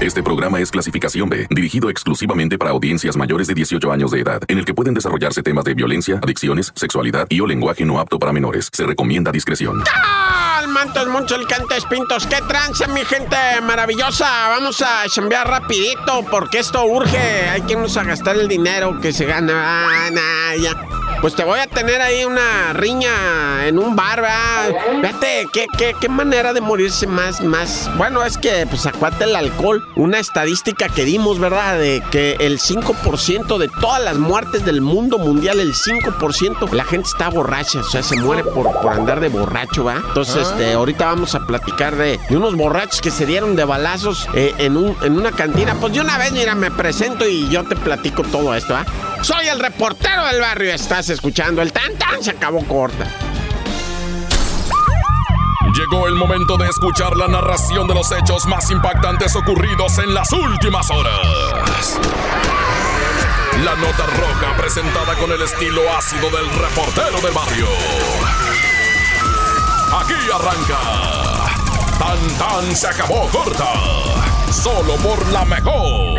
Este programa es clasificación B, dirigido exclusivamente para audiencias mayores de 18 años de edad, en el que pueden desarrollarse temas de violencia, adicciones, sexualidad y o lenguaje no apto para menores. Se recomienda discreción. Mantos, mucho el cantes pintos. ¡Qué trance, mi gente maravillosa! Vamos a chambear rapidito porque esto urge. Hay que irnos a gastar el dinero que se gana. Ah, ya. Pues te voy a tener ahí una riña en un bar, ¿verdad? Fíjate, ¿qué, qué, qué manera de morirse más, más. Bueno, es que, pues, acuate el alcohol. Una estadística que dimos, ¿verdad? De que el 5% de todas las muertes del mundo mundial, el 5%, la gente está borracha. O sea, se muere por, por andar de borracho, ¿va? Entonces, este, ahorita vamos a platicar de, de unos borrachos que se dieron de balazos eh, en, un, en una cantina. Pues de una vez, mira, me presento y yo te platico todo esto, ¿ah? Soy el reportero del barrio. Estás escuchando el tan tan. Se acabó corta. Llegó el momento de escuchar la narración de los hechos más impactantes ocurridos en las últimas horas. La nota roja presentada con el estilo ácido del reportero del barrio. Aquí arranca. Tan tan se acabó corta. Solo por la mejor.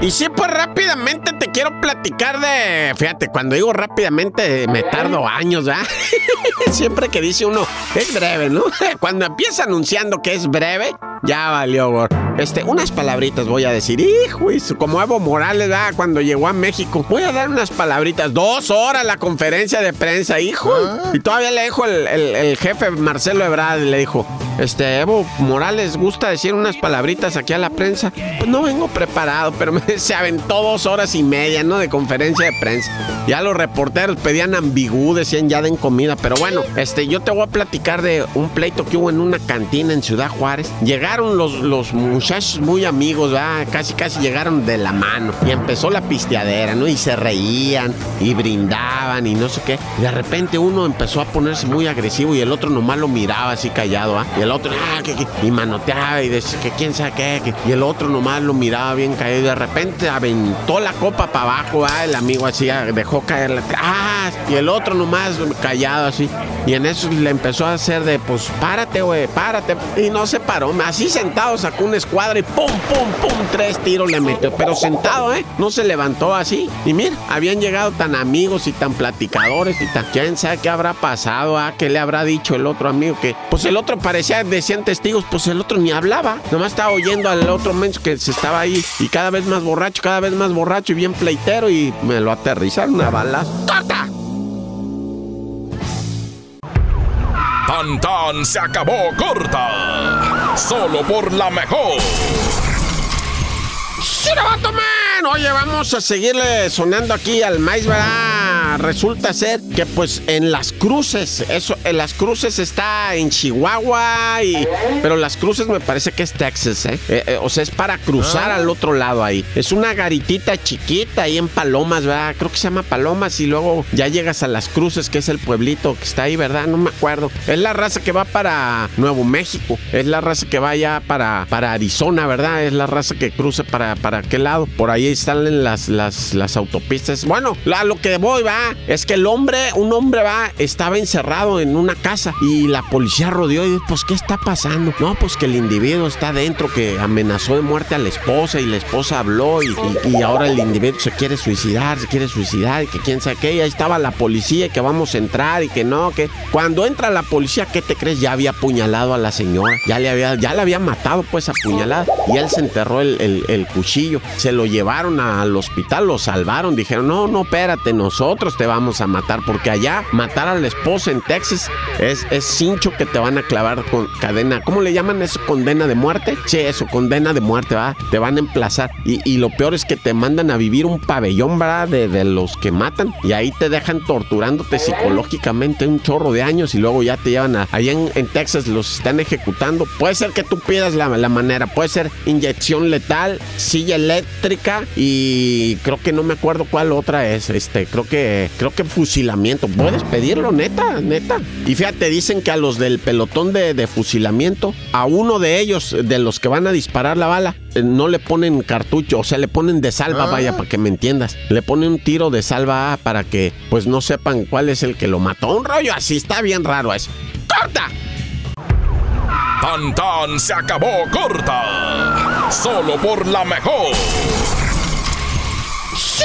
Y sí, pues rápidamente te quiero platicar de. Fíjate, cuando digo rápidamente me tardo años, ¿ah? Siempre que dice uno, es breve, ¿no? Cuando empieza anunciando que es breve, ya valió, gor. Este, unas palabritas voy a decir. Hijo, como Evo Morales, ¿ah? Cuando llegó a México. Voy a dar unas palabritas. Dos horas la conferencia de prensa, hijo. Y todavía le dijo el, el- el jefe Marcelo Ebrard, le dijo, este, Evo Morales, ¿gusta decir unas palabritas aquí a la prensa? Pues no vengo preparado, pero me- se aventó dos horas y media, ¿no? De conferencia de prensa. Ya los reporteros pedían ambigú, decían ya den comida. Pero bueno, este, yo te voy a platicar de un pleito que hubo en una cantina en Ciudad Juárez. Llegaron los, los muchachos muy amigos, ¿verdad? Casi, casi llegaron de la mano. Y empezó la pisteadera, ¿no? Y se reían y brindaban y no sé qué. De repente uno empezó a ponerse muy agresivo y el otro nomás lo miraba así callado, ¿ah? Y el otro, ah, que, y manoteaba y decía que quién sabe qué. y el otro nomás lo miraba bien caído. Y de repente aventó la copa para abajo, ¿ah? El amigo así ah, dejó caer la. ¡Ah! Y el otro nomás callado así. Y en eso le empezó a hacer de, pues, párate, güey, párate. Y no se paró. Así sentado sacó una escuadra y pum, pum, pum, tres tiros le metió. Pero sentado, ¿eh? No se levantó así. Y mira, habían llegado tan amigos y tan platicadores y tan... ¿Quién sabe qué habrá pasado? ¿Ah? ¿Qué le habrá dicho el otro amigo? Que, pues el otro parecía, decían testigos, pues el otro ni hablaba. Nomás estaba oyendo al otro menso que se estaba ahí y cada vez más borracho, cada vez más borracho y bien pleitero y me lo aterrizaron a balas. ¡Corta! Tan se acabó corta. Solo por la mejor. ¡Sirabato Man! Oye, vamos a seguirle sonando aquí al maíz, ¿verdad? Resulta ser que pues en las cruces, eso, en las cruces está en Chihuahua, y, pero las cruces me parece que es Texas, ¿eh? Eh, eh, o sea, es para cruzar al otro lado ahí. Es una garitita chiquita ahí en Palomas, ¿verdad? Creo que se llama Palomas y luego ya llegas a las cruces, que es el pueblito que está ahí, ¿verdad? No me acuerdo. Es la raza que va para Nuevo México, es la raza que va ya para, para Arizona, ¿verdad? Es la raza que cruza para, para qué lado. Por ahí están las, las, las autopistas. Bueno, a lo que voy, es que el hombre, un hombre va, estaba encerrado en una casa y la policía rodeó y dijo, pues, ¿qué está pasando? No, pues que el individuo está dentro, que amenazó de muerte a la esposa y la esposa habló y, y- ahora el individuo se quiere suicidar, se quiere suicidar y que quién sabe qué. Y ahí estaba la policía y que vamos a entrar y que no, que cuando entra la policía, ¿qué te crees? Ya había apuñalado a la señora, ya le había, ya le había matado pues apuñalada y él se enterró el, el- el cuchillo, se lo llevaron al hospital, lo salvaron, dijeron, no, no, espérate, nosotros te vamos a matar porque allá matar a la esposa en Texas es, es cincho que te van a clavar con cadena, ¿cómo le llaman eso? ¿Condena de muerte? Sí, eso, condena de muerte, va, te van a emplazar y, y lo peor es que te mandan a vivir un pabellón, ¿verdad? De, de los que matan y ahí te dejan torturándote psicológicamente un chorro de años y luego ya te llevan a, allá en, en Texas los están ejecutando. Puede ser que tú pidas la, la manera, puede ser inyección letal, silla eléctrica y creo que no me acuerdo cuál otra es, este, creo que, creo que fusilamiento. Puedes pedirlo, neta, neta. Y fíjate, dicen que a los del pelotón de, de fusilamiento, a uno de ellos, de los que van a disparar la bala, eh, no le ponen cartucho, o sea, le ponen de salva, vaya, para que me entiendas. Le ponen un tiro de salva para que, pues, no sepan cuál es el que lo mató. Un rollo así, está bien raro eso. ¡Corta! Tan tan se acabó corta. Solo por la mejor. ¡Sí,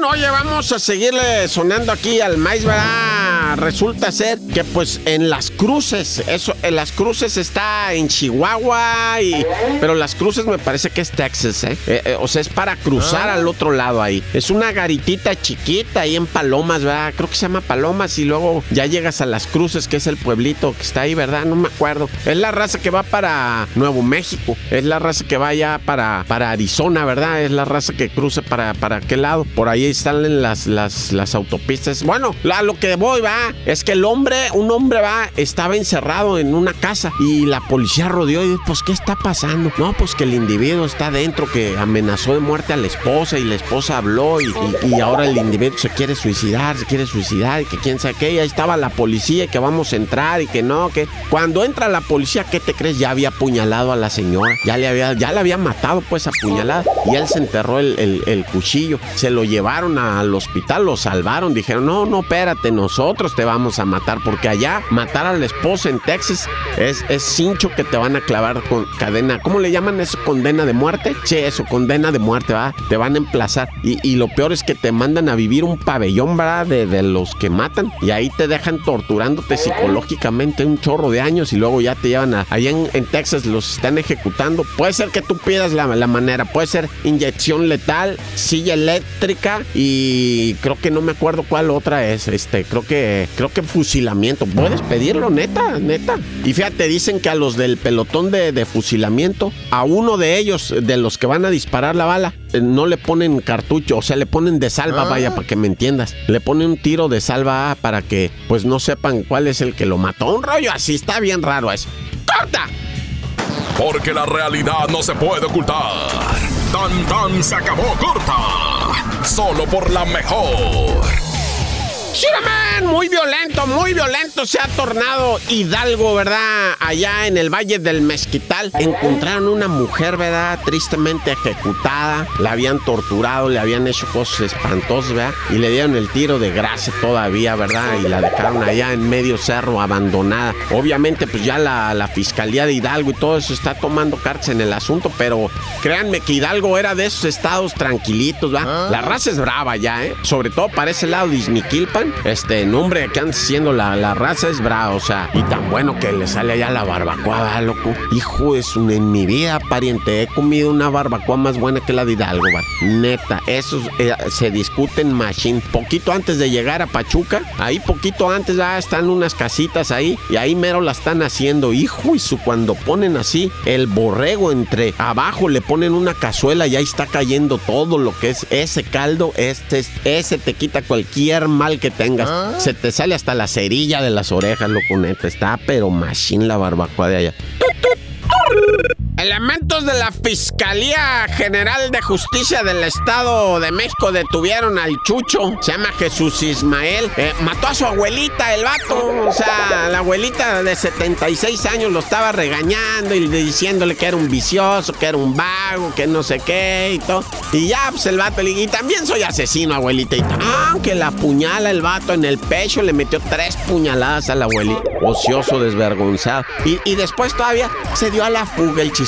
man! Oye, vamos a seguirle sonando aquí al maíz, ¿verdad? Resulta ser que pues en las cruces, eso, en las cruces está en Chihuahua, y, pero las cruces me parece que es Texas, ¿eh? eh, eh o sea, es para cruzar al otro lado ahí. Es una garitita chiquita ahí en Palomas, ¿verdad? Creo que se llama Palomas y luego ya llegas a las cruces, que es el pueblito que está ahí, ¿verdad? No me acuerdo. Es la raza que va para Nuevo México, es la raza que va ya para, para Arizona, ¿verdad? Es la raza que cruce para, para qué lado. Por ahí están las, las, las autopistas. Bueno, a lo que voy, va, es que el hombre, un hombre va, estaba encerrado en una casa y la policía rodeó y pues, ¿qué está pasando? No, pues que el individuo está dentro, que amenazó de muerte a la esposa y la esposa habló y, y, ahora el individuo se quiere suicidar, se quiere suicidar y que quién sabe qué. Y ahí estaba la policía y que vamos a entrar y que no, que cuando entra la policía, ¿qué te crees? Ya había apuñalado a la señora, ya le había, ya la había matado pues apuñalada y él se enterró el, el, el cuchillo se lo llevaron al hospital, lo salvaron. Dijeron, no, no, espérate, nosotros te vamos a matar. Porque allá matar a la esposa en Texas es, es cincho que te van a clavar con cadena. ¿Cómo le llaman eso? ¿Condena de muerte? Sí, eso, condena de muerte, ¿va? Te van a emplazar. Y, lo peor es que te mandan a vivir un pabellón, ¿verdad? De, los que matan. Y ahí te dejan torturándote psicológicamente un chorro de años y luego ya te llevan a... Allá en, Texas los están ejecutando. Puede ser que tú pidas la, la manera. Puede ser inyección letal, silla eléctrica y creo que no me acuerdo cuál otra es. Este, creo que creo que fusilamiento. Puedes pedirlo, neta, neta. Y fíjate, dicen que a los del pelotón de, fusilamiento, a uno de ellos, de los que van a disparar la bala, eh, no le ponen cartucho, o sea, le ponen de salva, ah. vaya, para que me entiendas. Le ponen un tiro de salva para que pues no sepan cuál es el que lo mató. Un rollo así, está bien raro eso. ¡Corta! Porque la realidad no se puede ocultar. Tan tan se acabó corta. Solo por la mejor. ¡Shiraman! Muy violento, muy violento se ha tornado Hidalgo, ¿verdad? Allá en el Valle del Mezquital encontraron una mujer, ¿verdad? Tristemente ejecutada. La habían torturado, le habían hecho cosas espantosas, ¿verdad? Y le dieron el tiro de gracia todavía, ¿verdad? Y la dejaron allá en medio cerro abandonada. Obviamente, pues ya la, la Fiscalía de Hidalgo y todo eso está tomando cartas en el asunto, pero créanme que Hidalgo era de esos estados tranquilitos, ¿verdad? La raza es brava ya, ¿eh? Sobre todo para ese lado de Izmiquilpa este nombre que anda la, la, raza es bravo, o sea, y tan bueno que le sale allá la barbacoa, loco. Hijo es un en mi vida, pariente, he comido una barbacoa más buena que la de Hidalgo. Neta, esos eh, se discuten machine. Poquito antes de llegar a Pachuca, ahí poquito antes ya están unas casitas ahí y ahí mero la están haciendo. Hijo, y su cuando ponen así el borrego entre abajo le ponen una cazuela y ahí está cayendo todo lo que es ese caldo, este, ese te quita cualquier mal que tengas. Ah. Se te sale hasta la cerilla de las orejas, loco, neta. Está pero machine la barbacoa de allá. Elementos de la Fiscalía General de Justicia del Estado de México detuvieron al Chucho. Se llama Jesús Ismael. Eh, mató a su abuelita, el vato. O sea, la abuelita de 76 años lo estaba regañando y diciéndole que era un vicioso, que era un vago, que no sé qué y todo. Y ya, pues el vato le y también soy asesino, abuelita. Y aunque la puñala el vato en el pecho, le metió tres puñaladas a la abuelita. Ocioso, desvergonzado. Y, y después todavía se dio a la fuga el chiste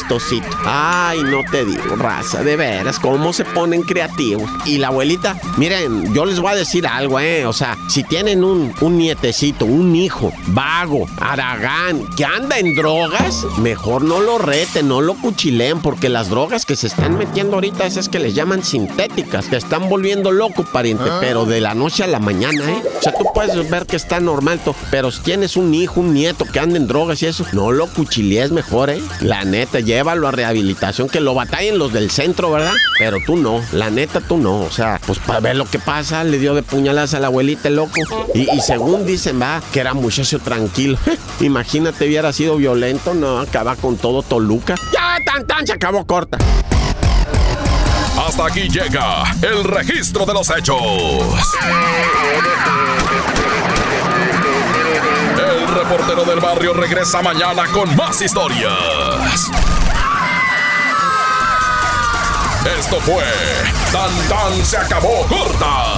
Ay, no te digo, raza, de veras, cómo se ponen creativos. Y la abuelita, miren, yo les voy a decir algo, ¿eh? O sea, si tienen un, un nietecito, un hijo, vago, aragán, que anda en drogas, mejor no lo reten, no lo cuchileen, porque las drogas que se están metiendo ahorita, esas que les llaman sintéticas, te están volviendo loco, pariente, ah. pero de la noche a la mañana, ¿eh? O sea, tú puedes ver que está normal, pero si tienes un hijo, un nieto que anda en drogas y eso, no lo cuchilees mejor, ¿eh? La neta, llévalo a rehabilitación, que lo batallen los del centro, ¿verdad? Pero tú no, la neta tú no. O sea, pues para ver lo que pasa, le dio de puñaladas a la abuelita, loco. Y, según dicen, va, que era muchacho tranquilo. Imagínate, hubiera sido violento, no, acaba con todo Toluca. Ya, tan tan, se acabó corta. Hasta aquí llega el registro de los hechos reportero del barrio regresa mañana con más historias. Esto fue Tan Tan se acabó corta